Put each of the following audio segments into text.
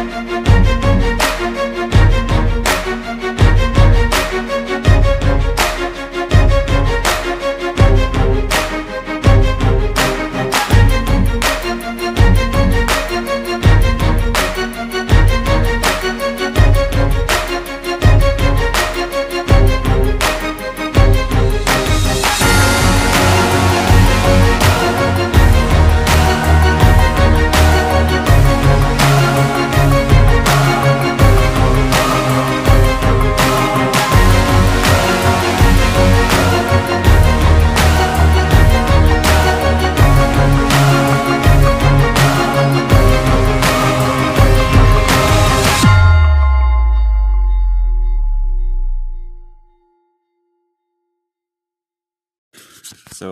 So, a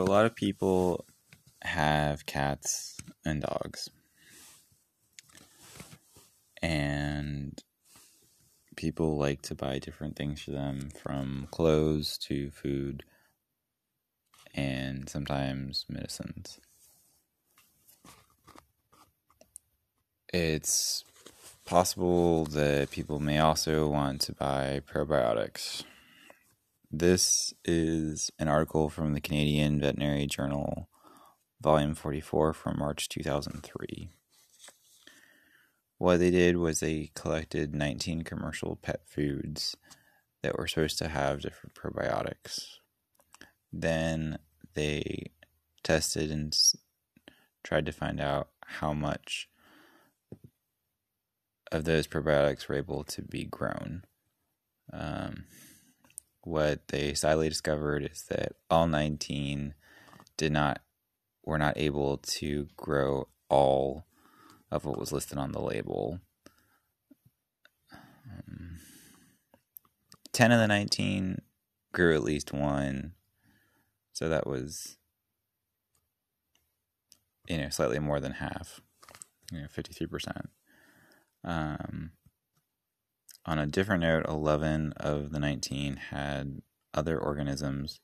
lot of people have cats and dogs. And people like to buy different things for them from clothes to food and sometimes medicines. It's possible that people may also want to buy probiotics. This is an article from the Canadian Veterinary Journal, volume 44 from March 2003. What they did was they collected 19 commercial pet foods that were supposed to have different probiotics. Then they tested and tried to find out how much of those probiotics were able to be grown. Um, what they sadly discovered is that all 19 did not were not able to grow all of what was listed on the label. Um, 10 of the 19 grew at least one. So that was you know slightly more than half. You know, 53%. Um on a different note, 11 of the 19 had other organisms.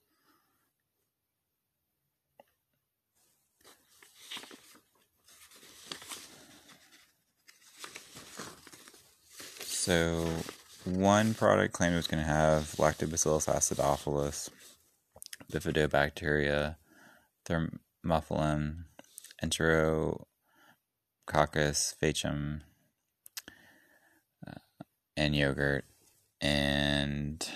So, one product claimed it was going to have Lactobacillus acidophilus, Bifidobacteria, Thermophilum, Enterococcus faecium, and yogurt, and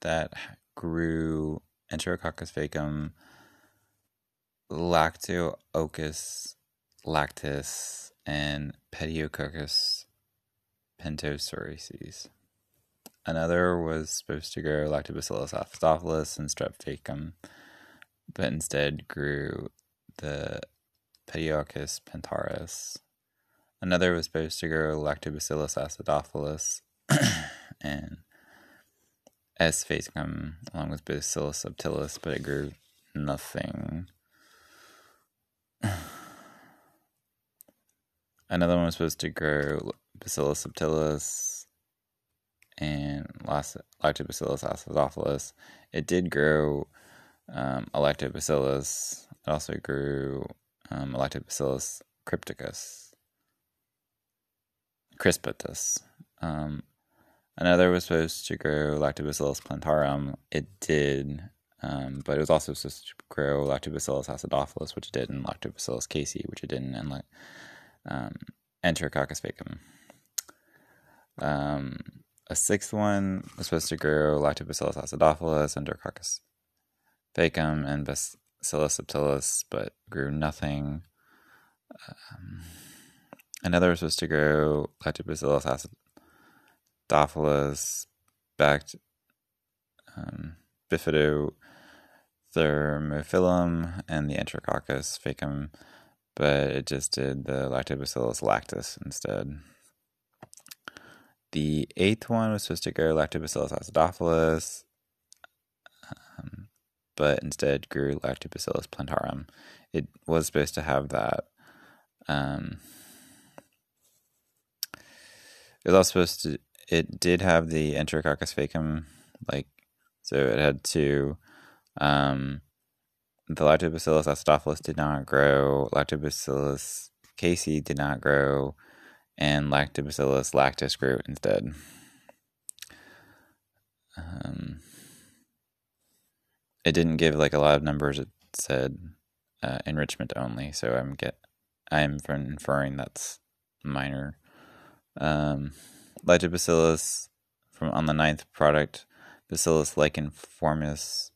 that grew Enterococcus faecium, Lactococcus lactis, and Pediococcus pentosaceus. Another was supposed to grow Lactobacillus acidophilus and Strep but instead grew the Pediococcus pentaurus. Another was supposed to grow Lactobacillus acidophilus and S faecium along with Bacillus subtilis, but it grew nothing. Another one was supposed to grow Bacillus subtilis and Lactobacillus acidophilus. It did grow um, Lactobacillus. It also grew um, Lactobacillus crypticus, crispatus. Um, Another was supposed to grow Lactobacillus plantarum. It did, um, but it was also supposed to grow Lactobacillus acidophilus, which it did, and Lactobacillus casei, which it didn't, and um, Enterococcus faecium. Um, a sixth one was supposed to grow Lactobacillus acidophilus, Enterococcus faecium, and Bacillus subtilis, but grew nothing. Um, another was supposed to grow Lactobacillus acid Dophilis, backed um, Bifido thermophilum, and the Enterococcus faecium, but it just did the Lactobacillus lactis instead. The eighth one was supposed to go Lactobacillus acidophilus, um, but instead grew Lactobacillus plantarum. It was supposed to have that. Um, it was also supposed to it did have the Enterococcus faecium, like so it had two. Um, the Lactobacillus acidophilus did not grow. Lactobacillus casei did not grow, and Lactobacillus lactis grew instead. Um, it didn't give like a lot of numbers. It said uh, enrichment only, so I'm get I'm inferring that's minor. Um, Lactobacillus from on the ninth product, Bacillus licheniformis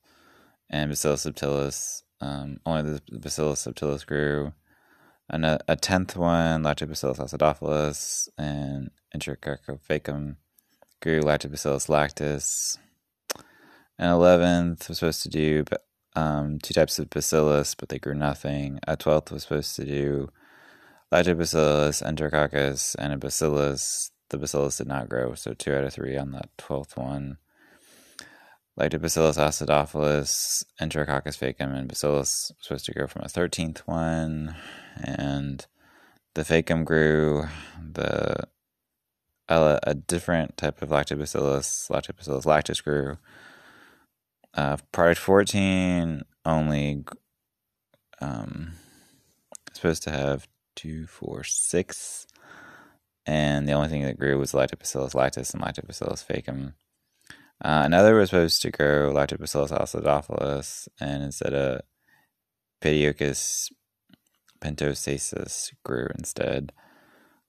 and Bacillus subtilis. Um, only the Bacillus subtilis grew. And a, a tenth one, Lactobacillus acidophilus and Enterococcus grew Lactobacillus lactis. An eleventh was supposed to do um, two types of bacillus, but they grew nothing. A twelfth was supposed to do Lactobacillus enterococcus and a bacillus. The bacillus did not grow, so two out of three on that twelfth one. Lactobacillus acidophilus, Enterococcus faecum, and Bacillus was supposed to grow from a 13th one. And the faecum grew, the a, a different type of Lactobacillus, Lactobacillus lactis grew. Uh, product 14 only um, supposed to have two, four, six. And the only thing that grew was Lactobacillus lactis and Lactobacillus faecum. Uh, another was supposed to grow Lactobacillus acidophilus, and instead of Pediococcus pentosaceus grew instead.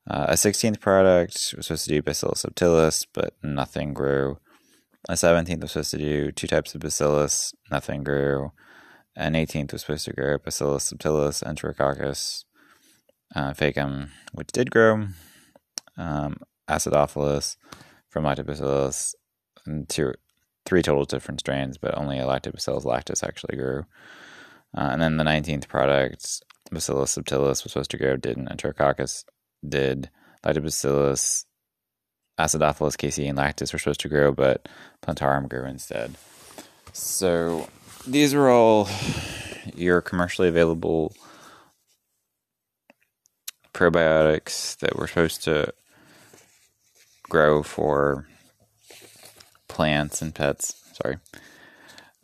Uh, a 16th product was supposed to do Bacillus subtilis, but nothing grew. A 17th was supposed to do two types of Bacillus, nothing grew. An 18th was supposed to grow Bacillus subtilis, Enterococcus uh, faecum, which did grow. Um, acidophilus from Lactobacillus two, three total different strains, but only Lactobacillus lactis actually grew. Uh, and then the 19th product, Bacillus subtilis, was supposed to grow, didn't. Enterococcus did. Lactobacillus, Acidophilus, Casei, and Lactis were supposed to grow, but Plantarum grew instead. So these are all your commercially available probiotics that were supposed to grow for plants and pets. Sorry.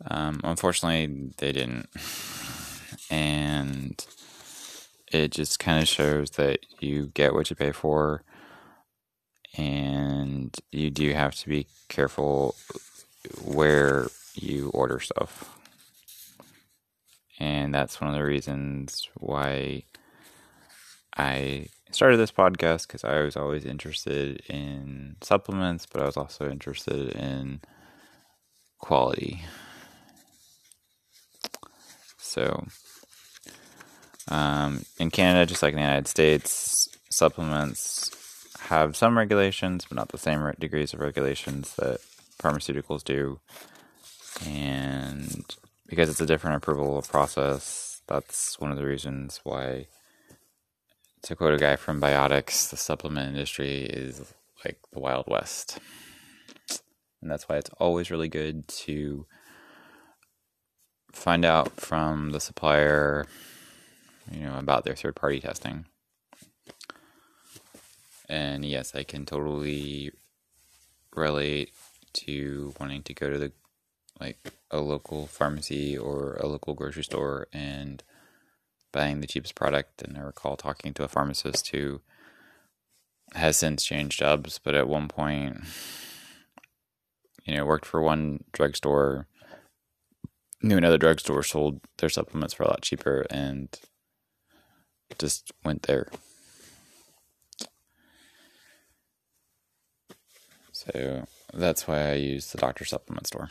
Um, unfortunately, they didn't. And it just kind of shows that you get what you pay for. And you do have to be careful where you order stuff. And that's one of the reasons why I started this podcast because I was always interested in supplements, but I was also interested in quality. So, um, in Canada, just like in the United States, supplements have some regulations, but not the same degrees of regulations that pharmaceuticals do. And because it's a different approval process, that's one of the reasons why to quote a guy from Biotics, the supplement industry is like the Wild West. And that's why it's always really good to find out from the supplier, you know, about their third party testing. And yes, I can totally relate to wanting to go to the like a local pharmacy or a local grocery store and buying the cheapest product. And I recall talking to a pharmacist who has since changed jobs, but at one point, you know, worked for one drugstore, knew another drugstore sold their supplements for a lot cheaper, and just went there. So that's why I use the doctor supplement store.